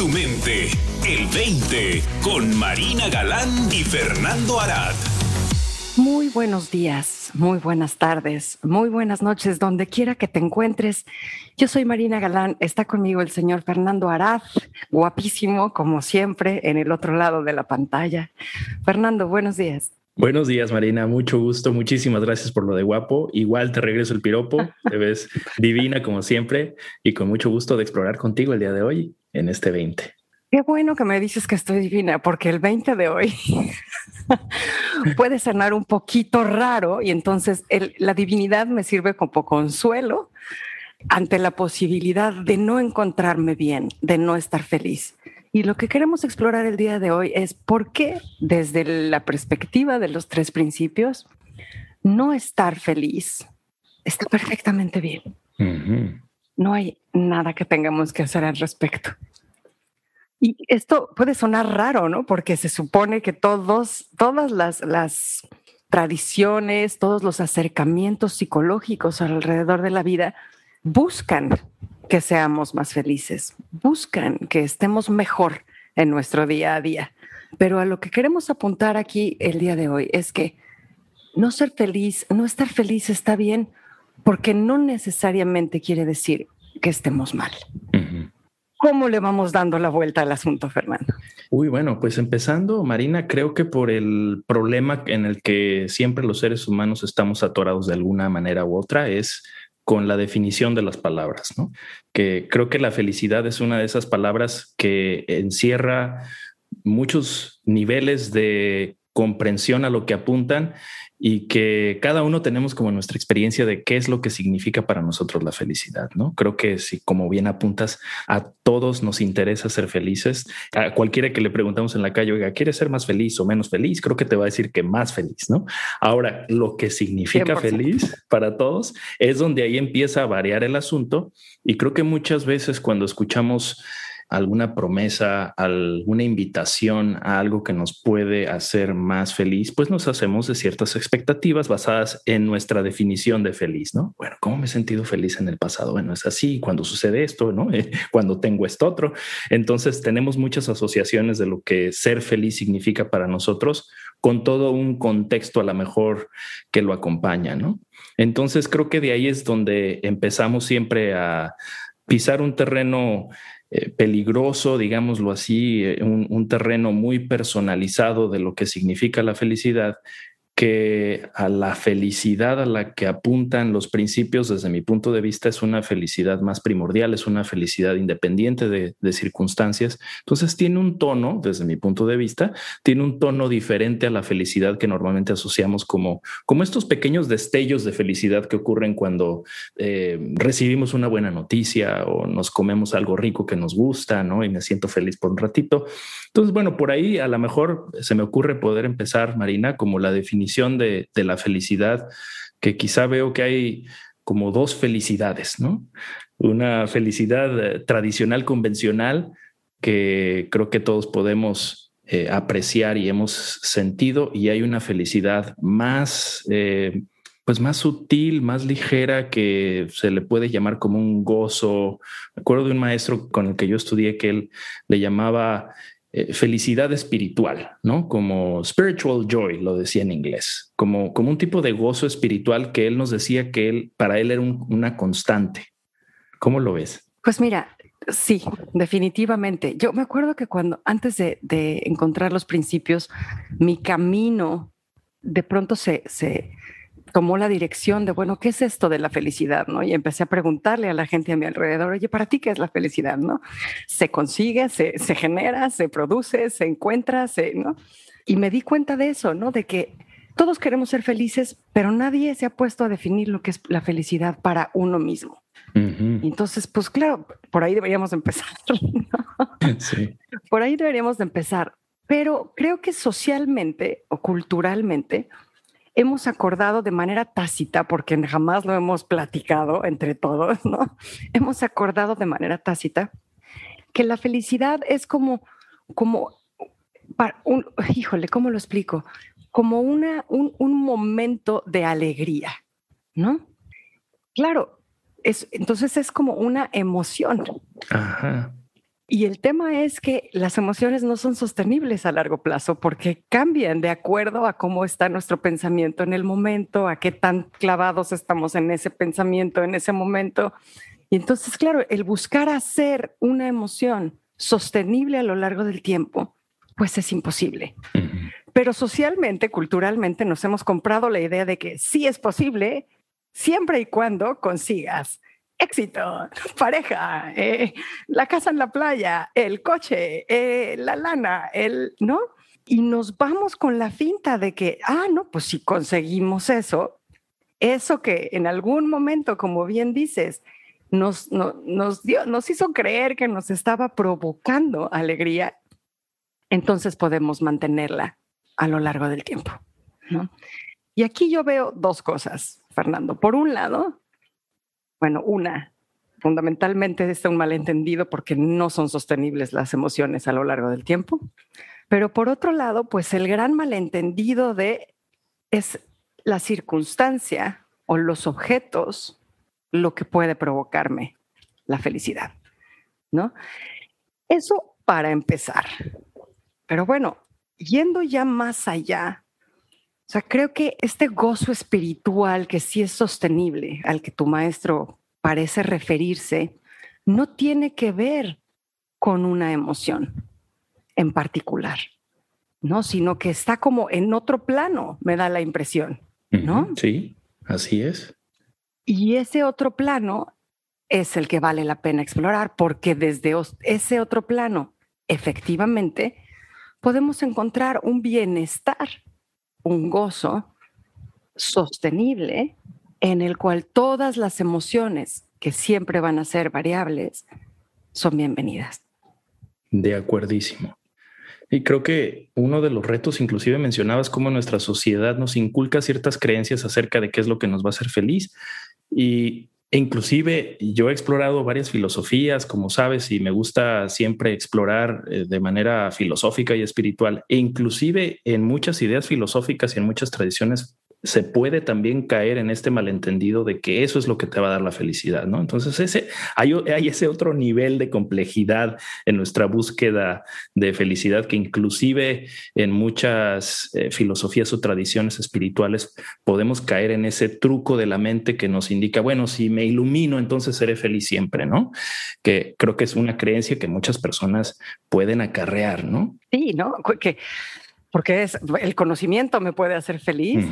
tu mente. El 20 con Marina Galán y Fernando Arad. Muy buenos días, muy buenas tardes, muy buenas noches, donde quiera que te encuentres. Yo soy Marina Galán, está conmigo el señor Fernando Arad, guapísimo como siempre, en el otro lado de la pantalla. Fernando, buenos días. Buenos días, Marina. Mucho gusto. Muchísimas gracias por lo de guapo. Igual te regreso el piropo. Te ves divina como siempre y con mucho gusto de explorar contigo el día de hoy en este 20. Qué bueno que me dices que estoy divina, porque el 20 de hoy puede sonar un poquito raro y entonces la divinidad me sirve como consuelo ante la posibilidad de no encontrarme bien, de no estar feliz. Y lo que queremos explorar el día de hoy es por qué desde la perspectiva de los tres principios, no estar feliz está perfectamente bien. No hay nada que tengamos que hacer al respecto. Y esto puede sonar raro, ¿no? Porque se supone que todos, todas las, las tradiciones, todos los acercamientos psicológicos alrededor de la vida buscan que seamos más felices, buscan que estemos mejor en nuestro día a día. Pero a lo que queremos apuntar aquí el día de hoy es que no ser feliz, no estar feliz está bien porque no necesariamente quiere decir que estemos mal. ¿Cómo le vamos dando la vuelta al asunto, Fernando? Uy, bueno, pues empezando, Marina, creo que por el problema en el que siempre los seres humanos estamos atorados de alguna manera u otra es con la definición de las palabras, ¿no? Que creo que la felicidad es una de esas palabras que encierra muchos niveles de comprensión a lo que apuntan y que cada uno tenemos como nuestra experiencia de qué es lo que significa para nosotros la felicidad, ¿no? Creo que si como bien apuntas, a todos nos interesa ser felices. A cualquiera que le preguntamos en la calle, oiga, ¿quieres ser más feliz o menos feliz? Creo que te va a decir que más feliz, ¿no? Ahora, lo que significa feliz para todos es donde ahí empieza a variar el asunto y creo que muchas veces cuando escuchamos alguna promesa, alguna invitación a algo que nos puede hacer más feliz, pues nos hacemos de ciertas expectativas basadas en nuestra definición de feliz, ¿no? Bueno, ¿cómo me he sentido feliz en el pasado? Bueno, es así, cuando sucede esto, ¿no? cuando tengo esto otro. Entonces tenemos muchas asociaciones de lo que ser feliz significa para nosotros con todo un contexto a lo mejor que lo acompaña, ¿no? Entonces creo que de ahí es donde empezamos siempre a pisar un terreno eh, peligroso, digámoslo así, eh, un, terreno muy personalizado de lo que significa la felicidad que a la felicidad a la que apuntan los principios, desde mi punto de vista, es una felicidad más primordial, es una felicidad independiente de, circunstancias. Entonces tiene un tono, desde mi punto de vista, tiene un tono diferente a la felicidad que normalmente asociamos como, como estos pequeños destellos de felicidad que ocurren cuando eh, recibimos una buena noticia o nos comemos algo rico que nos gusta, ¿no? Y me siento feliz por un ratito. Entonces, bueno, por ahí a lo mejor se me ocurre poder empezar, Marina, como la definición de, la felicidad, que quizá veo que hay como dos felicidades, ¿no? Una felicidad eh, tradicional, convencional, que creo que todos podemos eh, apreciar y hemos sentido, y hay una felicidad más, eh, pues más sutil, más ligera, que se le puede llamar como un gozo. Me acuerdo de un maestro con el que yo estudié que él le llamaba eh, felicidad espiritual, ¿no? Como spiritual joy, lo decía en inglés, como, como un tipo de gozo espiritual que él nos decía que él, para él era una constante. ¿Cómo lo ves? Pues mira, sí, definitivamente. Yo me acuerdo que cuando, antes de, de encontrar los principios, mi camino de pronto se, se, tomó la dirección de, bueno, ¿qué es esto de la felicidad? ¿no? Y empecé a preguntarle a la gente a mi alrededor, oye, ¿para ti qué es la felicidad? ¿no? Se consigue, se, se genera, se produce, se encuentra, se, ¿no? Y me di cuenta de eso, ¿no? De que todos queremos ser felices, pero nadie se ha puesto a definir lo que es la felicidad para uno mismo. Entonces, pues claro, por ahí deberíamos empezar. Sí. Por ahí deberíamos de empezar. Pero creo que socialmente o culturalmente, hemos acordado de manera tácita, porque jamás lo hemos platicado entre todos, ¿no? Hemos acordado de manera tácita que la felicidad es como, como, híjole, ¿cómo lo explico? Como una, un, un momento de alegría, ¿no? Claro, es, entonces es como una emoción. Ajá. Y el tema es que las emociones no son sostenibles a largo plazo porque cambian de acuerdo a cómo está nuestro pensamiento en el momento, a qué tan clavados estamos en ese pensamiento en ese momento. Y entonces, claro, el buscar hacer una emoción sostenible a lo largo del tiempo, pues es imposible. Pero socialmente, culturalmente, nos hemos comprado la idea de que sí es posible siempre y cuando consigas éxito, pareja, eh, la casa en la playa, el coche, eh, la lana, el, ¿no? Y nos vamos con la finta de que, ah, no, pues si conseguimos eso, eso que en algún momento, como bien dices, nos, nos, dio, nos hizo creer que nos estaba provocando alegría, entonces podemos mantenerla a lo largo del tiempo. ¿no? Y aquí yo veo dos cosas, Fernando. Por un lado, bueno, una, fundamentalmente está un malentendido porque no son sostenibles las emociones a lo largo del tiempo. Pero por otro lado, pues el gran malentendido de es la circunstancia o los objetos lo que puede provocarme la felicidad, ¿no? Eso para empezar. Pero bueno, yendo ya más allá, o sea, creo que este gozo espiritual que sí es sostenible, al que tu maestro parece referirse, no tiene que ver con una emoción en particular, ¿no? Sino que está como en otro plano, me da la impresión, ¿no? Sí, así es. Y ese otro plano es el que vale la pena explorar, porque desde ese otro plano, efectivamente, podemos encontrar un bienestar un gozo sostenible en el cual todas las emociones, que siempre van a ser variables, son bienvenidas. De acuerdísimo. Y creo que uno de los retos, inclusive mencionabas cómo nuestra sociedad nos inculca ciertas creencias acerca de qué es lo que nos va a hacer feliz. Y e inclusive yo he explorado varias filosofías, como sabes, y me gusta siempre explorar eh, de manera filosófica y espiritual. E inclusive en muchas ideas filosóficas y en muchas tradiciones se puede también caer en este malentendido de que eso es lo que te va a dar la felicidad, ¿no? Entonces ese, hay, hay ese otro nivel de complejidad en nuestra búsqueda de felicidad que inclusive en muchas eh, filosofías o tradiciones espirituales podemos caer en ese truco de la mente que nos indica, bueno, si me ilumino, entonces seré feliz siempre, ¿no? Que creo que es una creencia que muchas personas pueden acarrear, ¿no? Sí, ¿no? Que porque es el conocimiento me puede hacer feliz.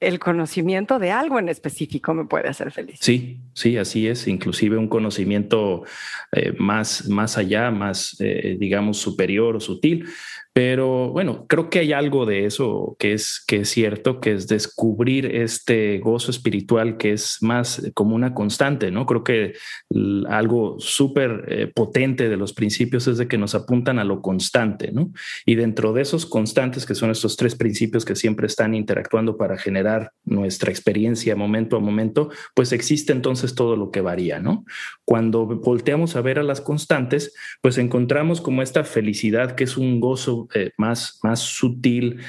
El conocimiento de algo en específico me puede hacer feliz. Sí, sí, así es. Inclusive un conocimiento eh, más, más allá, más, eh, digamos, superior o sutil, pero bueno, creo que hay algo de eso que es, que es cierto, que es descubrir este gozo espiritual que es más como una constante, ¿no? Creo que algo súper eh, potente de los principios es de que nos apuntan a lo constante, ¿no? Y dentro de esos constantes, que son estos tres principios que siempre están interactuando para generar nuestra experiencia momento a momento, pues existe entonces todo lo que varía, ¿no? Cuando volteamos a ver a las constantes, pues encontramos como esta felicidad que es un gozo eh, más, más sutil,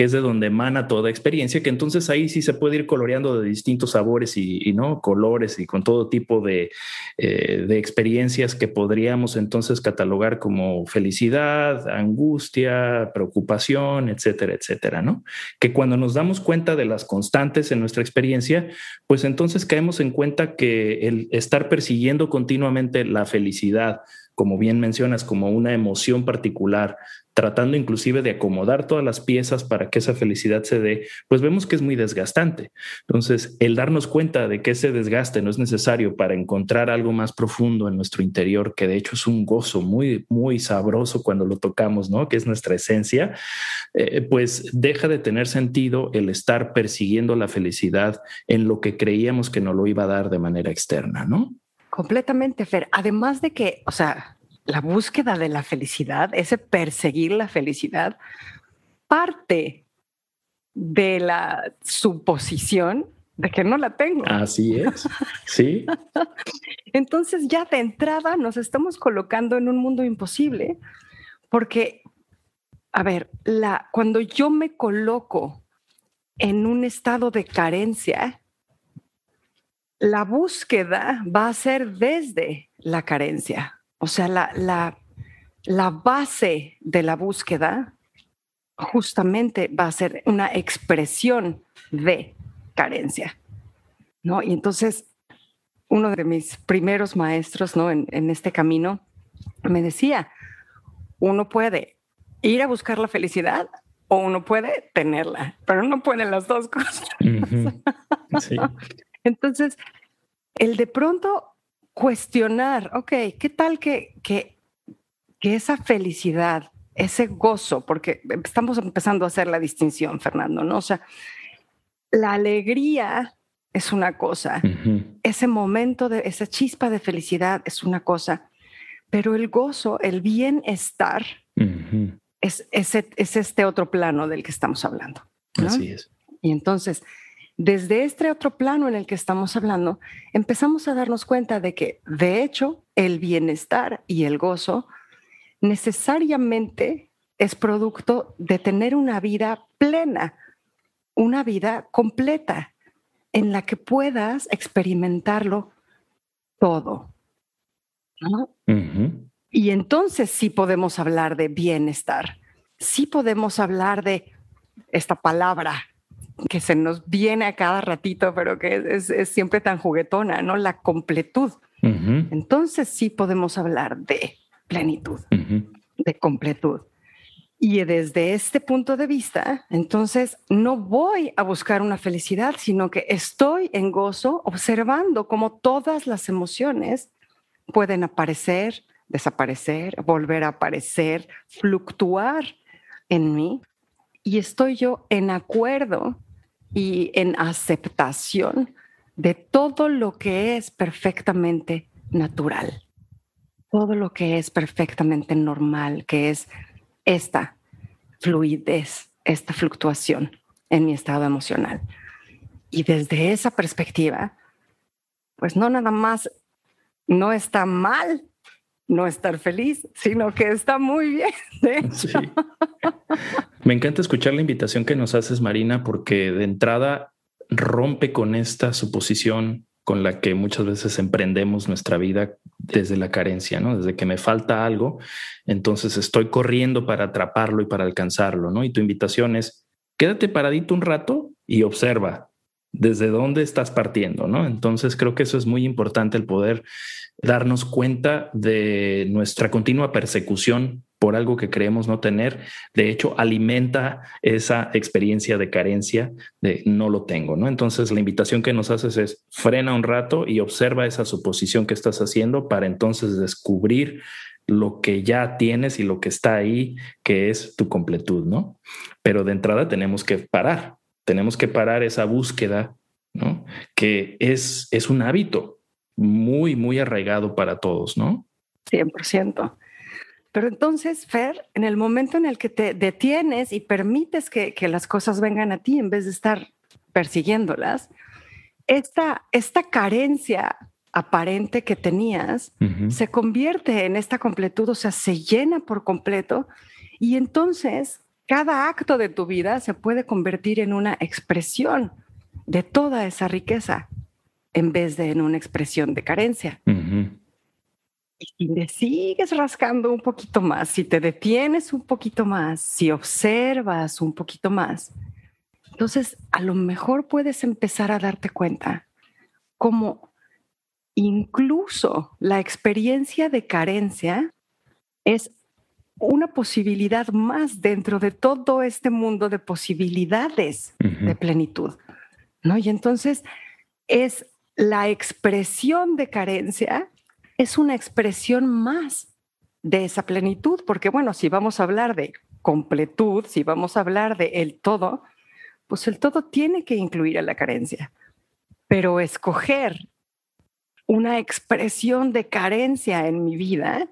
que es de donde emana toda experiencia, que entonces ahí sí se puede ir coloreando de distintos sabores y, no colores y con todo tipo de, eh, de, experiencias que podríamos entonces catalogar como felicidad, angustia, preocupación, etcétera, etcétera, ¿no? Que cuando nos damos cuenta de las constantes en nuestra experiencia, pues entonces caemos en cuenta que el estar persiguiendo continuamente la felicidad, como bien mencionas, como una emoción particular, tratando inclusive de acomodar todas las piezas para que esa felicidad se dé, pues vemos que es muy desgastante. Entonces, el darnos cuenta de que ese desgaste no es necesario para encontrar algo más profundo en nuestro interior, que de hecho es un gozo muy, muy sabroso cuando lo tocamos, ¿no? Que es nuestra esencia, eh, pues deja de tener sentido el estar persiguiendo la felicidad en lo que creíamos que no lo iba a dar de manera externa, ¿no? Completamente, Fer. Además de que, o sea, la búsqueda de la felicidad, ese perseguir la felicidad, parte de la suposición de que no la tengo. Así es. Sí. Entonces ya de entrada nos estamos colocando en un mundo imposible porque, a ver, la, cuando yo me coloco en un estado de carencia, la búsqueda va a ser desde la carencia. O sea, la, la base de la búsqueda justamente va a ser una expresión de carencia, ¿no? Y entonces, uno de mis primeros maestros, ¿no? En, en este camino, me decía, uno puede ir a buscar la felicidad o uno puede tenerla, pero no puede las dos cosas. sí. Entonces, el de pronto cuestionar, ok, ¿qué tal que, que, que esa felicidad, ese gozo, porque estamos empezando a hacer la distinción, Fernando, ¿no? O sea, la alegría es una cosa, ese momento de esa chispa de felicidad es una cosa, pero el gozo, el bienestar, es, es, este otro plano del que estamos hablando. Así es. Y entonces, desde este otro plano en el que estamos hablando, empezamos a darnos cuenta de que, de hecho, el bienestar y el gozo necesariamente es producto de tener una vida plena, una vida completa, en la que puedas experimentarlo todo. Y entonces sí podemos hablar de bienestar, sí podemos hablar de esta palabra que se nos viene a cada ratito, pero que es, siempre tan juguetona, ¿no? La completud. Entonces sí podemos hablar de plenitud, de completud. Y desde este punto de vista, entonces no voy a buscar una felicidad, sino que estoy en gozo observando cómo todas las emociones pueden aparecer, desaparecer, volver a aparecer, fluctuar en mí. Y estoy yo en acuerdo y en aceptación de todo lo que es perfectamente natural, todo lo que es perfectamente normal, que es esta fluidez, esta fluctuación en mi estado emocional. Y desde esa perspectiva, pues no nada más no está mal no estar feliz, sino que está muy bien. Me encanta escuchar la invitación que nos haces, Marina, porque de entrada rompe con esta suposición con la que muchas veces emprendemos nuestra vida desde la carencia, ¿no? Desde que me falta algo, entonces estoy corriendo para atraparlo y para alcanzarlo, ¿no? Y tu invitación es, quédate paradito un rato y observa desde dónde estás partiendo, ¿no? Entonces creo que eso es muy importante el poder darnos cuenta de nuestra continua persecución por algo que creemos no tener. De hecho, alimenta esa experiencia de carencia de no lo tengo, ¿no? Entonces, la invitación que nos haces es frena un rato y observa esa suposición que estás haciendo para entonces descubrir lo que ya tienes y lo que está ahí, que es tu completud, ¿no? Pero de entrada tenemos que parar, tenemos que parar esa búsqueda, ¿no? Que es, es un hábito, muy, muy arraigado para todos, ¿no? 100%. Pero entonces, Fer, en el momento en el que te detienes y permites que, las cosas vengan a ti en vez de estar persiguiéndolas, esta, esta carencia aparente que tenías se convierte en esta completud, o sea, se llena por completo y entonces cada acto de tu vida se puede convertir en una expresión de toda esa riqueza en vez de en una expresión de carencia. Si le sigues rascando un poquito más, si te detienes un poquito más, si observas un poquito más, entonces a lo mejor puedes empezar a darte cuenta cómo incluso la experiencia de carencia es una posibilidad más dentro de todo este mundo de posibilidades de plenitud, ¿no? Y entonces es la expresión de carencia es una expresión más de esa plenitud, porque bueno, si vamos a hablar de completud, si vamos a hablar de el todo, pues el todo tiene que incluir a la carencia. Pero escoger una expresión de carencia en mi vida,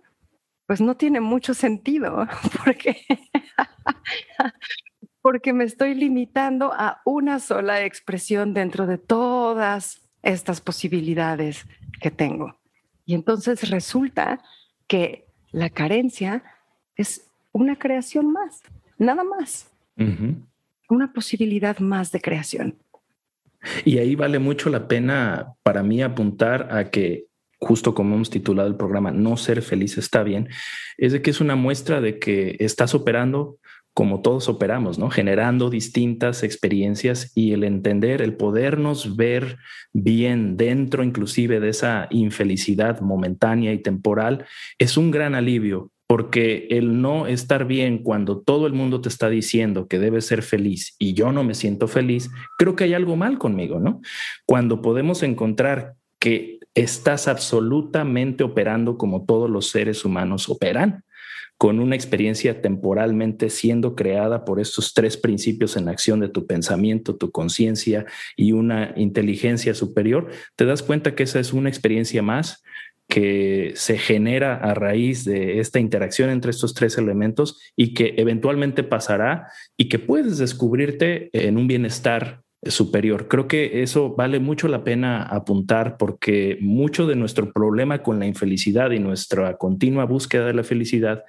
pues no tiene mucho sentido, porque, porque me estoy limitando a una sola expresión dentro de todas estas posibilidades que tengo. Y entonces resulta que la carencia es una creación más, nada más. Una posibilidad más de creación. Y ahí vale mucho la pena para mí apuntar a que justo como hemos titulado el programa, no ser feliz está bien, es de que es una muestra de que estás operando como todos operamos, ¿no? Generando distintas experiencias y el entender, el podernos ver bien dentro inclusive de esa infelicidad momentánea y temporal, es un gran alivio porque el no estar bien cuando todo el mundo te está diciendo que debes ser feliz y yo no me siento feliz, creo que hay algo mal conmigo, ¿no? Cuando podemos encontrar que estás absolutamente operando como todos los seres humanos operan, con una experiencia temporalmente siendo creada por estos tres principios en acción de tu pensamiento, tu conciencia y una inteligencia superior, te das cuenta que esa es una experiencia más que se genera a raíz de esta interacción entre estos tres elementos y que eventualmente pasará y que puedes descubrirte en un bienestar superior. Creo que eso vale mucho la pena apuntar porque mucho de nuestro problema con la infelicidad y nuestra continua búsqueda de la felicidad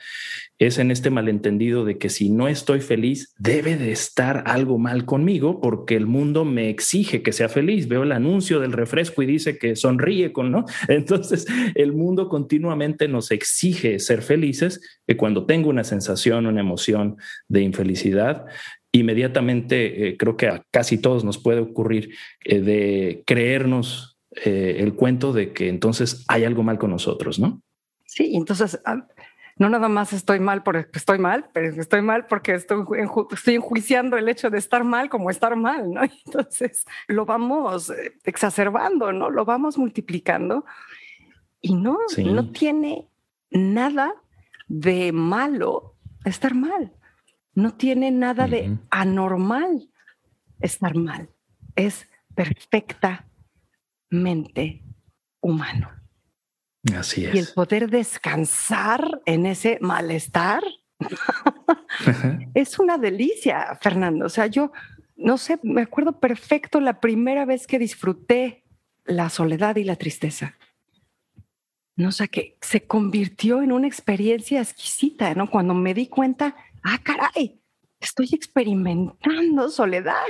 es en este malentendido de que si no estoy feliz, debe de estar algo mal conmigo porque el mundo me exige que sea feliz. Veo el anuncio del refresco y dice que sonríe con, ¿no? Entonces, el mundo continuamente nos exige ser felices que cuando tengo una sensación, una emoción de infelicidad, inmediatamente eh, creo que a casi todos nos puede ocurrir eh, de creernos eh, el cuento de que entonces hay algo mal con nosotros, ¿no? Sí, entonces ah, no nada más estoy mal porque estoy mal, pero estoy mal porque estoy, estoy enjuiciando el hecho de estar mal como estar mal, ¿no? Entonces lo vamos exacerbando, ¿no? Lo vamos multiplicando y no, no tiene nada de malo estar mal. No tiene nada de anormal estar mal. Es perfectamente humano. Así es. Y el poder descansar en ese malestar es una delicia, Fernando. O sea, yo no sé, me acuerdo perfecto la primera vez que disfruté la soledad y la tristeza. No sé, que se convirtió en una experiencia exquisita, ¿no? Cuando me di cuenta ah, caray, estoy experimentando soledad,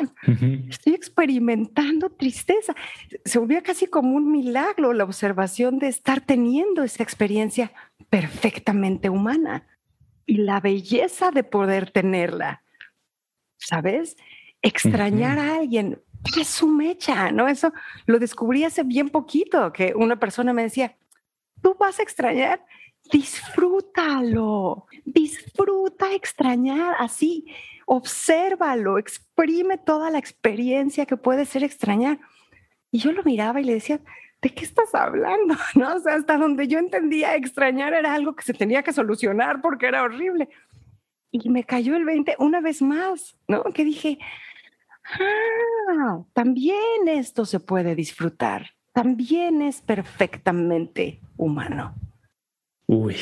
estoy experimentando tristeza. Se volvió casi como un milagro la observación de estar teniendo esa experiencia perfectamente humana y la belleza de poder tenerla, ¿sabes? Extrañar a alguien, es su mecha, ¿no? Eso lo descubrí hace bien poquito, que una persona me decía, tú vas a extrañar disfrútalo, disfruta extrañar así, obsérvalo, exprime toda la experiencia que puede ser extrañar. Y yo lo miraba y le decía, ¿de qué estás hablando? ¿No? O sea, hasta donde yo entendía extrañar era algo que se tenía que solucionar porque era horrible. Y me cayó el 20 una vez más, ¿no? Que dije, ah, también esto se puede disfrutar, también es perfectamente humano. Uy.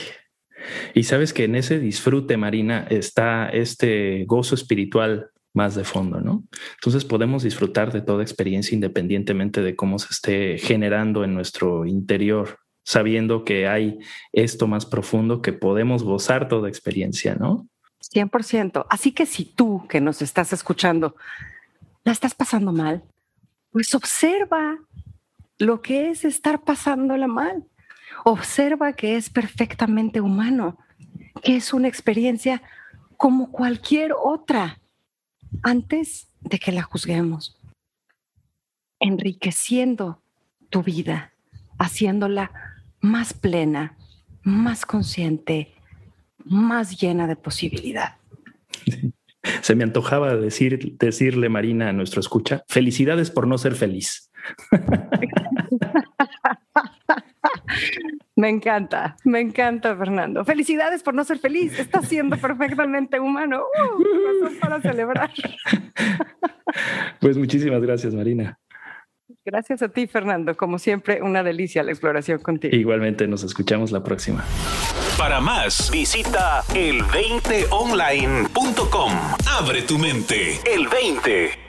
Y sabes que en ese disfrute, Marina, está este gozo espiritual más de fondo, ¿no? Entonces podemos disfrutar de toda experiencia independientemente de cómo se esté generando en nuestro interior, sabiendo que hay esto más profundo que podemos gozar toda experiencia, ¿no? 100%. Así que si tú que nos estás escuchando la estás pasando mal, pues observa lo que es estar pasándola mal observa que es perfectamente humano, que es una experiencia como cualquier otra, antes de que la juzguemos, enriqueciendo tu vida, haciéndola más plena, más consciente, más llena de posibilidad. Se me antojaba decir, decirle, Marina, a nuestro escucha, felicidades por no ser feliz. Me encanta, me encanta, Fernando. Felicidades por no ser feliz. Estás siendo perfectamente humano. Uh, para celebrar. Pues muchísimas gracias, Marina. Gracias a ti, Fernando. Como siempre, una delicia la exploración contigo. Igualmente, nos escuchamos la próxima. Para más, visita el20online.com. Abre tu mente. El 20.